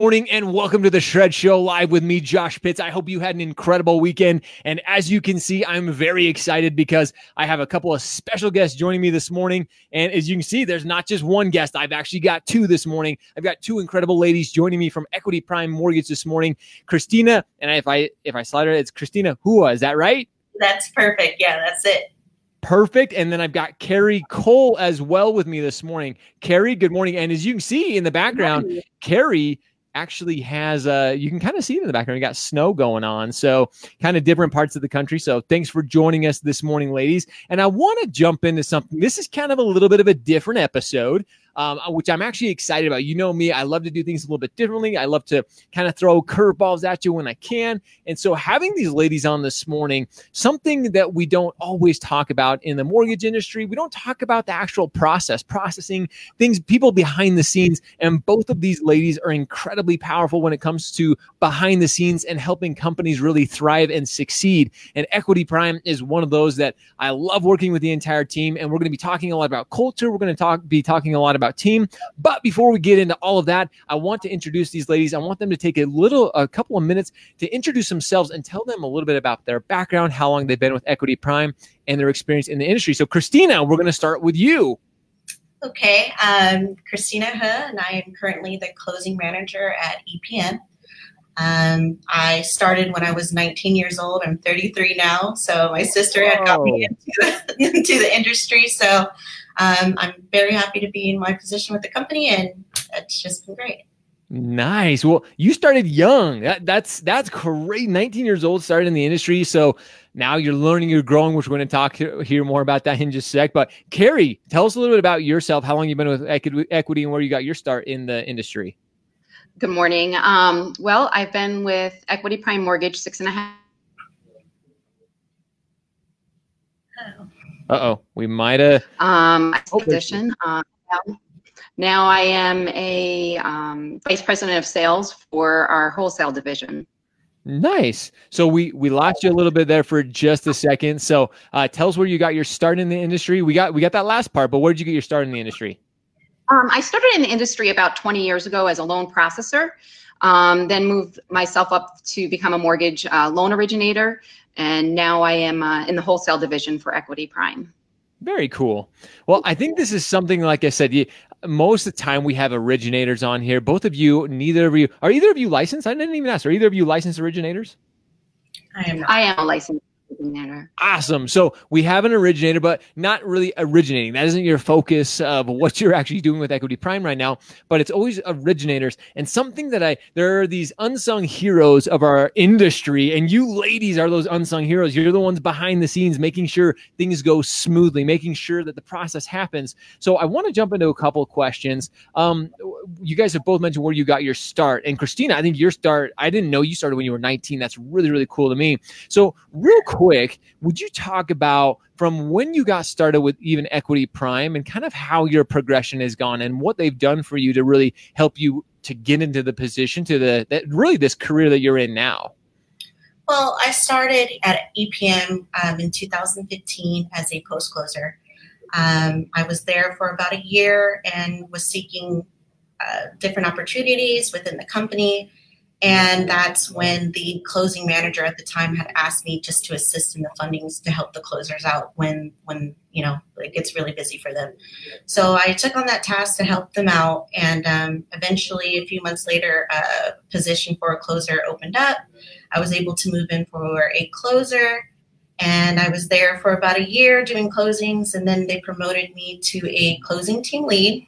morning and welcome to the Shred Show live with me, Josh Pitts. I hope you had an incredible weekend. And as you can see, I'm very excited because I have a couple of special guests joining me this morning. And as you can see, there's not just one guest, I've actually got two this morning. I've got two incredible ladies joining me from Equity Prime Mortgage this morning. Christina, and if I if I slide her, it's Christina Hua. Is that right? That's perfect. Yeah, that's it. Perfect. And then I've got Carrie Cole as well with me this morning. Carrie, good morning. And as you can see in the background, Carrie actually has uh you can kind of see it in the background. You got snow going on so kind of different parts of the country. So thanks for joining us this morning ladies. And i want to jump into something. This is kind of a little bit of a different episode um, which I'm actually excited about. You know me, I love to do things a little bit differently. I love to kind of throw curveballs at you when I can. And so, having these ladies on this morning, something that we don't always talk about in the mortgage industry, we don't talk about the actual process, processing things, people behind the scenes. And both of these ladies are incredibly powerful when it comes to behind the scenes and helping companies really thrive and succeed. And Equity Prime is one of those that I love working with the entire team. And we're going to be talking a lot about culture. We're going to talk, be talking a lot about team. But before we get into all of that, I want to introduce these ladies. I want them to take a little, a couple of minutes to introduce themselves and tell them a little bit about their background, how long they've been with Equity Prime, and their experience in the industry. So, Christina, we're going to start with you. Okay, um, Christina He, and I am currently the closing manager at EPM. Um, I started when I was 19 years old. I'm 33 now, so my sister had got me into into the industry. So um, I'm very happy to be in my position with the company, and it's just been great. Nice. Well, you started young. That, that's that's great. 19 years old, started in the industry. So now you're learning, you're growing, which we're going to talk hear more about that in just a sec. But Carrie, tell us a little bit about yourself. How long you've been with Equity and where you got your start in the industry? Good morning. Um, well, I've been with Equity Prime Mortgage six and a half. Oh. Uh oh, we might have. Um, oh, position. Um, now I am a um, vice president of sales for our wholesale division. Nice. So we we lost you a little bit there for just a second. So uh, tell us where you got your start in the industry. We got we got that last part, but where did you get your start in the industry? Um, I started in the industry about 20 years ago as a loan processor. Um, then moved myself up to become a mortgage uh, loan originator and now I am uh, in the wholesale division for Equity Prime. Very cool. Well, I think this is something like I said. You, most of the time, we have originators on here. Both of you, neither of you, are either of you licensed? I didn't even ask. Are either of you licensed originators? I am. Not. I am a licensed Awesome. So we have an originator, but not really originating. That isn't your focus of what you're actually doing with Equity Prime right now, but it's always originators. And something that I, there are these unsung heroes of our industry, and you ladies are those unsung heroes. You're the ones behind the scenes, making sure things go smoothly, making sure that the process happens. So I want to jump into a couple questions. Um, you guys have both mentioned where you got your start. And Christina, I think your start, I didn't know you started when you were 19. That's really, really cool to me. So, real quick, would you talk about from when you got started with even Equity Prime and kind of how your progression has gone and what they've done for you to really help you to get into the position to the that really this career that you're in now? Well, I started at EPM um, in 2015 as a post closer. Um, I was there for about a year and was seeking uh, different opportunities within the company. And that's when the closing manager at the time had asked me just to assist in the fundings to help the closers out when when you know it gets really busy for them. So I took on that task to help them out, and um, eventually, a few months later, a position for a closer opened up. I was able to move in for a closer, and I was there for about a year doing closings, and then they promoted me to a closing team lead.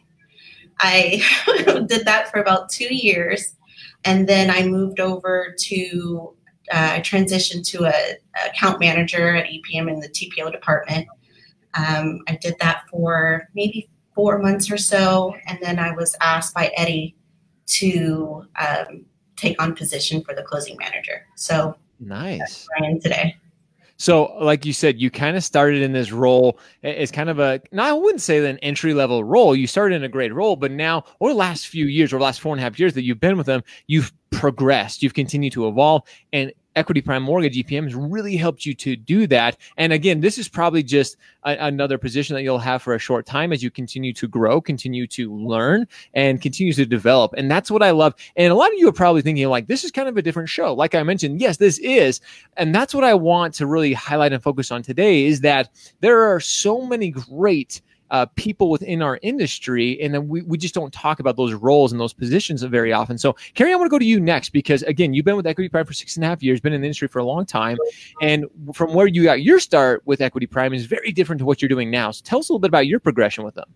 I did that for about two years and then I moved over to uh, I transitioned to a, a, account manager at EPM in the TPO department. Um, I did that for maybe four months or so, and then I was asked by Eddie to um, take on position for the closing manager. So nice. Am today. So, like you said, you kind of started in this role as kind of a, now I wouldn't say an entry level role. You started in a great role, but now, over the last few years, or last four and a half years that you've been with them, you've progressed, you've continued to evolve. And Equity Prime Mortgage EPM has really helped you to do that. And again, this is probably just a, another position that you'll have for a short time as you continue to grow, continue to learn, and continue to develop. And that's what I love. And a lot of you are probably thinking, like, this is kind of a different show. Like I mentioned, yes, this is. And that's what I want to really highlight and focus on today is that there are so many great uh, people within our industry, and then we, we just don't talk about those roles and those positions very often. So, Carrie, I want to go to you next because again, you've been with Equity Prime for six and a half years, been in the industry for a long time, and from where you got your start with Equity Prime is very different to what you're doing now. So, tell us a little bit about your progression with them.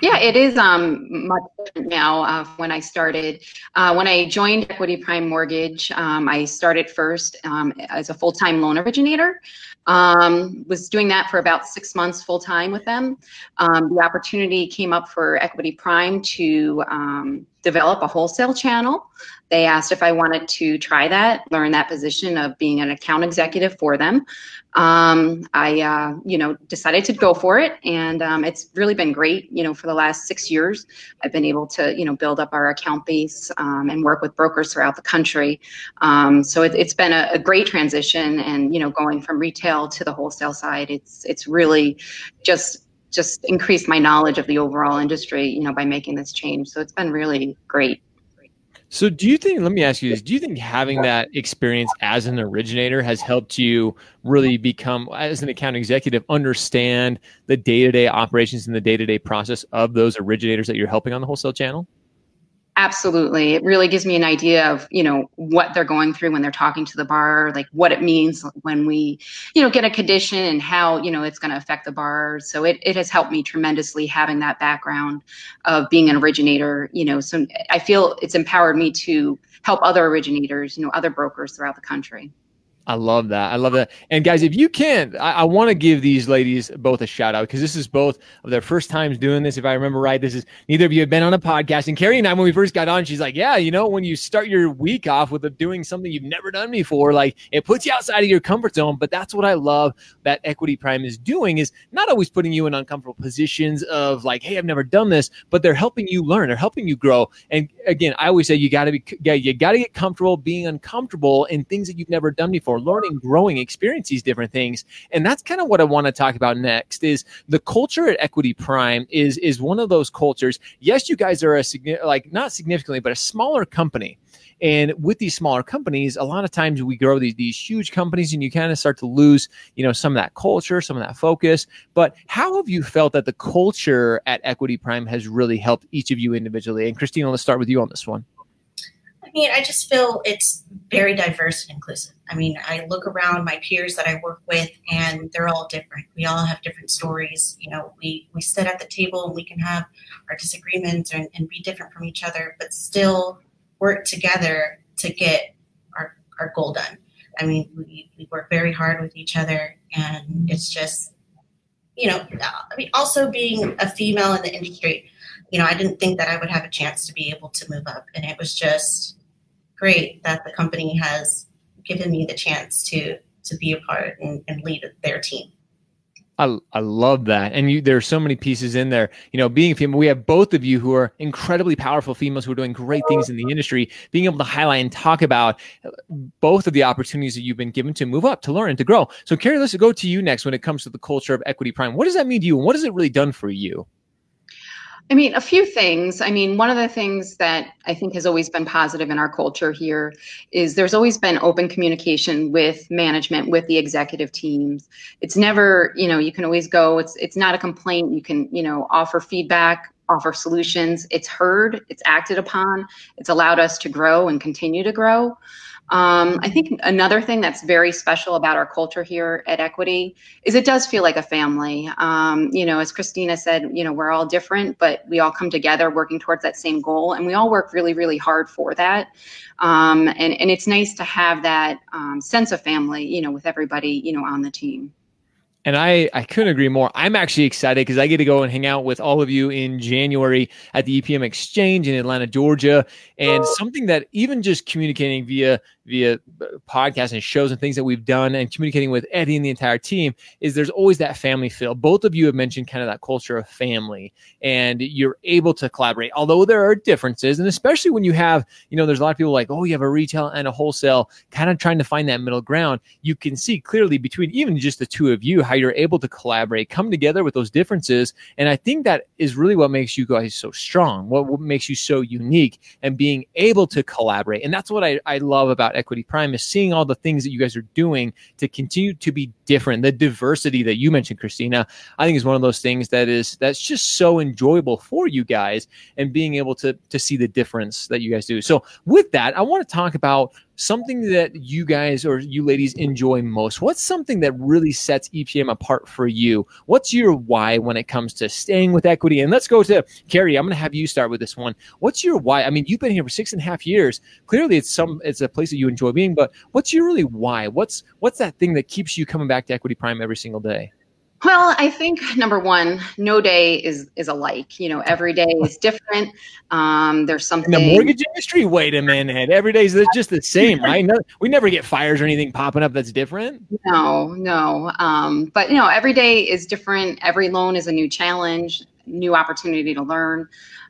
Yeah, it is um, much different now uh, when I started. Uh, when I joined Equity Prime Mortgage, um, I started first um, as a full-time loan originator. Um, was doing that for about six months full time with them. Um, the opportunity came up for Equity Prime to um, develop a wholesale channel. They asked if I wanted to try that, learn that position of being an account executive for them. Um, I, uh, you know, decided to go for it, and um, it's really been great. You know, for the last six years, I've been able to, you know, build up our account base um, and work with brokers throughout the country. Um, so it, has been a, a great transition, and you know, going from retail to the wholesale side, it's it's really just just increased my knowledge of the overall industry, you know, by making this change. So it's been really great. So, do you think? Let me ask you this: Do you think having that experience as an originator has helped you really become, as an account executive, understand the day-to-day operations and the day-to-day process of those originators that you're helping on the wholesale channel? Absolutely. It really gives me an idea of, you know, what they're going through when they're talking to the bar, like what it means when we, you know, get a condition and how, you know, it's going to affect the bar. So it, it has helped me tremendously having that background of being an originator, you know, so I feel it's empowered me to help other originators, you know, other brokers throughout the country. I love that. I love that. And guys, if you can, I, I want to give these ladies both a shout out because this is both of their first times doing this. If I remember right, this is neither of you have been on a podcast. And Carrie and I, when we first got on, she's like, "Yeah, you know, when you start your week off with doing something you've never done before, like it puts you outside of your comfort zone." But that's what I love that Equity Prime is doing is not always putting you in uncomfortable positions of like, "Hey, I've never done this," but they're helping you learn. They're helping you grow. And again, I always say you got to be, you got to get comfortable being uncomfortable in things that you've never done before learning, growing, experience these different things. And that's kind of what I want to talk about next is the culture at Equity Prime is is one of those cultures. Yes, you guys are a like not significantly, but a smaller company. And with these smaller companies, a lot of times we grow these these huge companies, and you kind of start to lose, you know, some of that culture, some of that focus. But how have you felt that the culture at Equity Prime has really helped each of you individually? And Christina, let's start with you on this one. I mean, I just feel it's very diverse and inclusive. I mean, I look around my peers that I work with, and they're all different. We all have different stories. You know, we we sit at the table and we can have our disagreements and, and be different from each other, but still work together to get our our goal done. I mean, we, we work very hard with each other, and it's just, you know, I mean, also being a female in the industry, you know, I didn't think that I would have a chance to be able to move up, and it was just great that the company has given me the chance to to be a part and, and lead their team. I, I love that. And you, there are so many pieces in there. You know, being female, we have both of you who are incredibly powerful females who are doing great things in the industry, being able to highlight and talk about both of the opportunities that you've been given to move up, to learn, and to grow. So, Carrie, let's go to you next when it comes to the culture of Equity Prime. What does that mean to you? And what has it really done for you? I mean, a few things. I mean, one of the things that I think has always been positive in our culture here is there's always been open communication with management, with the executive teams. It's never, you know, you can always go, it's it's not a complaint. You can, you know, offer feedback, offer solutions. It's heard, it's acted upon, it's allowed us to grow and continue to grow. Um, I think another thing that's very special about our culture here at Equity is it does feel like a family. Um, you know, as Christina said, you know, we're all different, but we all come together working towards that same goal, and we all work really, really hard for that. Um, and and it's nice to have that um, sense of family, you know, with everybody, you know, on the team. And I, I couldn't agree more. I'm actually excited because I get to go and hang out with all of you in January at the EPM Exchange in Atlanta, Georgia. And something that even just communicating via via uh, podcasts and shows and things that we've done and communicating with Eddie and the entire team is there's always that family feel. Both of you have mentioned kind of that culture of family and you're able to collaborate, although there are differences. And especially when you have, you know, there's a lot of people like, oh, you have a retail and a wholesale, kind of trying to find that middle ground. You can see clearly between even just the two of you how you're able to collaborate, come together with those differences. And I think that is really what makes you guys so strong, what, what makes you so unique and being able to collaborate. And that's what I, I love about Equity Prime is seeing all the things that you guys are doing to continue to be different. The diversity that you mentioned, Christina, I think is one of those things that is that's just so enjoyable for you guys and being able to to see the difference that you guys do. So with that, I want to talk about something that you guys or you ladies enjoy most. What's something that really sets EPM apart for you? What's your why when it comes to staying with equity? And let's go to Carrie. I'm going to have you start with this one. What's your why? I mean, you've been here for six and a half years. Clearly, it's some it's a place that you enjoy being. But what's your really why? What's what's that thing that keeps you coming back to Equity Prime every single day? Well, I think number one, no day is is alike. You know, every day is different. Um, there's something in the mortgage industry. Wait a minute, every day is just the same, right? No, we never get fires or anything popping up that's different. No, no. Um, but you know, every day is different. Every loan is a new challenge, new opportunity to learn.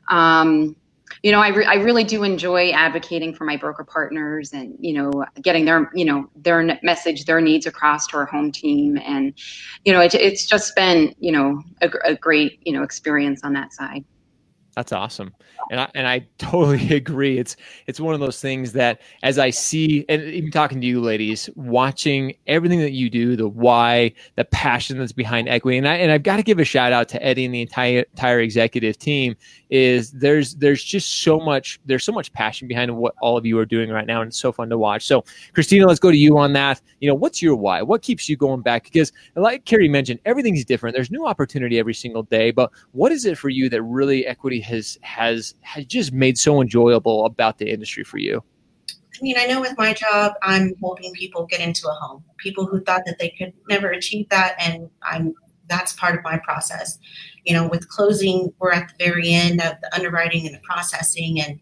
Um, you know, I, re- I really do enjoy advocating for my broker partners and, you know, getting their, you know, their message, their needs across to our home team. And, you know, it, it's just been, you know, a, a great, you know, experience on that side. That's awesome. And I and I totally agree. It's it's one of those things that as I see and even talking to you ladies, watching everything that you do, the why, the passion that's behind equity. And I and I've got to give a shout out to Eddie and the entire entire executive team is there's there's just so much there's so much passion behind what all of you are doing right now and it's so fun to watch so christina let's go to you on that you know what's your why what keeps you going back because like carrie mentioned everything's different there's new opportunity every single day but what is it for you that really equity has has has just made so enjoyable about the industry for you I mean, I know with my job, I'm helping people get into a home. People who thought that they could never achieve that, and I'm that's part of my process. You know, with closing, we're at the very end of the underwriting and the processing, and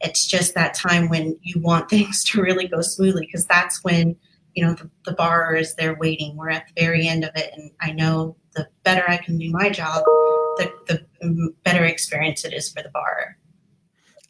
it's just that time when you want things to really go smoothly because that's when you know the, the borrower is there waiting. We're at the very end of it, and I know the better I can do my job, the, the better experience it is for the borrower.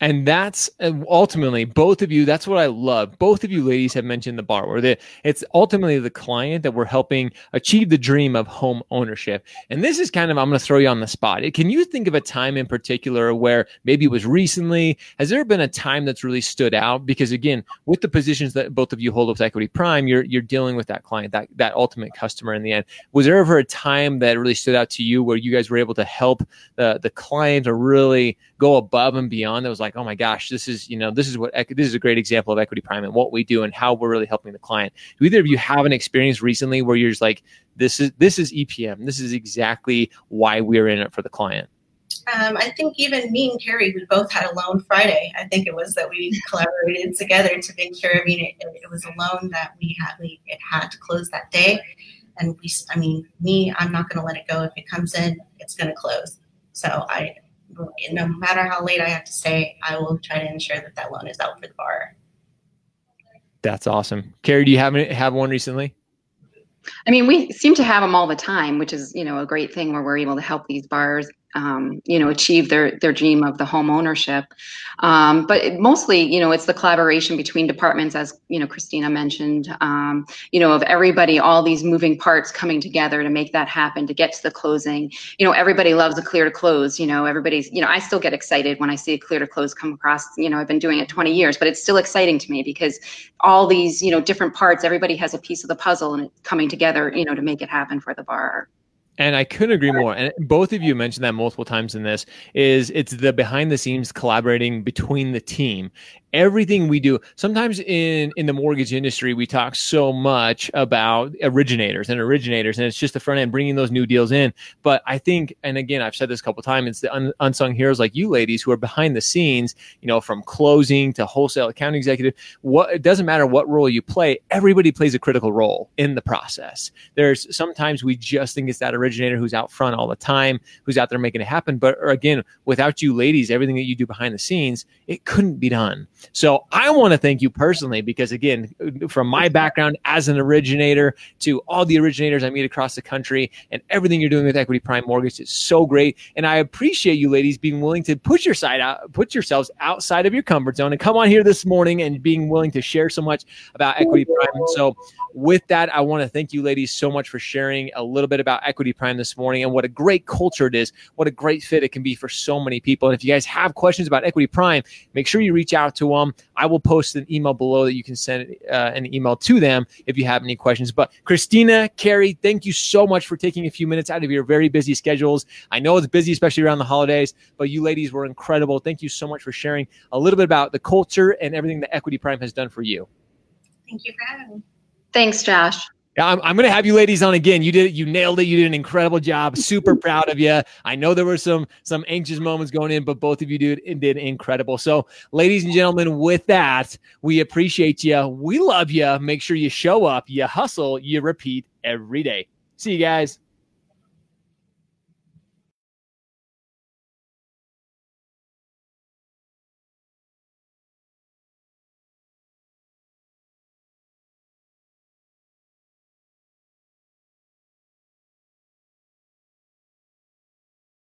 And that's uh, ultimately both of you. That's what I love. Both of you ladies have mentioned the borrower. That it's ultimately the client that we're helping achieve the dream of home ownership. And this is kind of I'm going to throw you on the spot. Can you think of a time in particular where maybe it was recently? Has there been a time that's really stood out? Because again, with the positions that both of you hold with Equity Prime, you're you're dealing with that client, that that ultimate customer in the end. Was there ever a time that really stood out to you where you guys were able to help the the client or really go above and beyond? That was like oh my gosh, this is you know this is what this is a great example of equity prime and what we do and how we're really helping the client. Do either of you have an experience recently where you're just like, this is this is EPM, this is exactly why we're in it for the client? Um, I think even me and Carrie, we both had a loan Friday. I think it was that we collaborated together to make sure. I mean, it, it was a loan that we had we it had to close that day, and we. I mean, me, I'm not going to let it go. If it comes in, it's going to close. So I no matter how late I have to stay, I will try to ensure that that loan is out for the borrower. That's awesome. Carrie, do you have have one recently? I mean, we seem to have them all the time, which is, you know, a great thing where we're able to help these bars um, you know, achieve their their dream of the home ownership. Um, but it, mostly, you know, it's the collaboration between departments, as you know, Christina mentioned. Um, you know, of everybody, all these moving parts coming together to make that happen, to get to the closing. You know, everybody loves a clear to close. You know, everybody's. You know, I still get excited when I see a clear to close come across. You know, I've been doing it 20 years, but it's still exciting to me because all these, you know, different parts, everybody has a piece of the puzzle, and it's coming together. You know, to make it happen for the borrower. And I couldn't agree more. And both of you mentioned that multiple times in this is it's the behind the scenes collaborating between the team everything we do. Sometimes in in the mortgage industry we talk so much about originators and originators and it's just the front end bringing those new deals in. But i think and again i've said this a couple times it's the un, unsung heroes like you ladies who are behind the scenes you know from closing to wholesale account executive. What it doesn't matter what role you play everybody plays a critical role in the process. There's sometimes we just think it's that originator who's out front all the time who's out there making it happen. But again without you ladies everything that you do behind the scenes it couldn't be done So I want to thank you personally because, again, from my background as an originator to all the originators I meet across the country and everything you're doing with Equity Prime Mortgage is so great. And I appreciate you ladies being willing to push your side out, put yourselves outside of your comfort zone and come on here this morning and being willing to share so much about Equity Prime. So with that, I want to thank you ladies so much for sharing a little bit about Equity Prime this morning and what a great culture it is, what a great fit it can be for so many people. And if you guys have questions about Equity Prime, make sure you reach out to them. I will post an email below that you can send uh, an email to them if you have any questions. But Christina, Carrie, thank you so much for taking a few minutes out of your very busy schedules. I know it's busy, especially around the holidays, but you ladies were incredible. Thank you so much for sharing a little bit about the culture and everything that Equity Prime has done for you. Thank you for having me. Thanks, Josh. Yeah, I'm, I'm going to have you ladies on again. You did, it. you nailed it. You did an incredible job. Super proud of you. I know there were some some anxious moments going in, but both of you did did incredible. So, ladies and gentlemen, with that, we appreciate you. We love you. Make sure you show up. You hustle. You repeat every day. See you guys.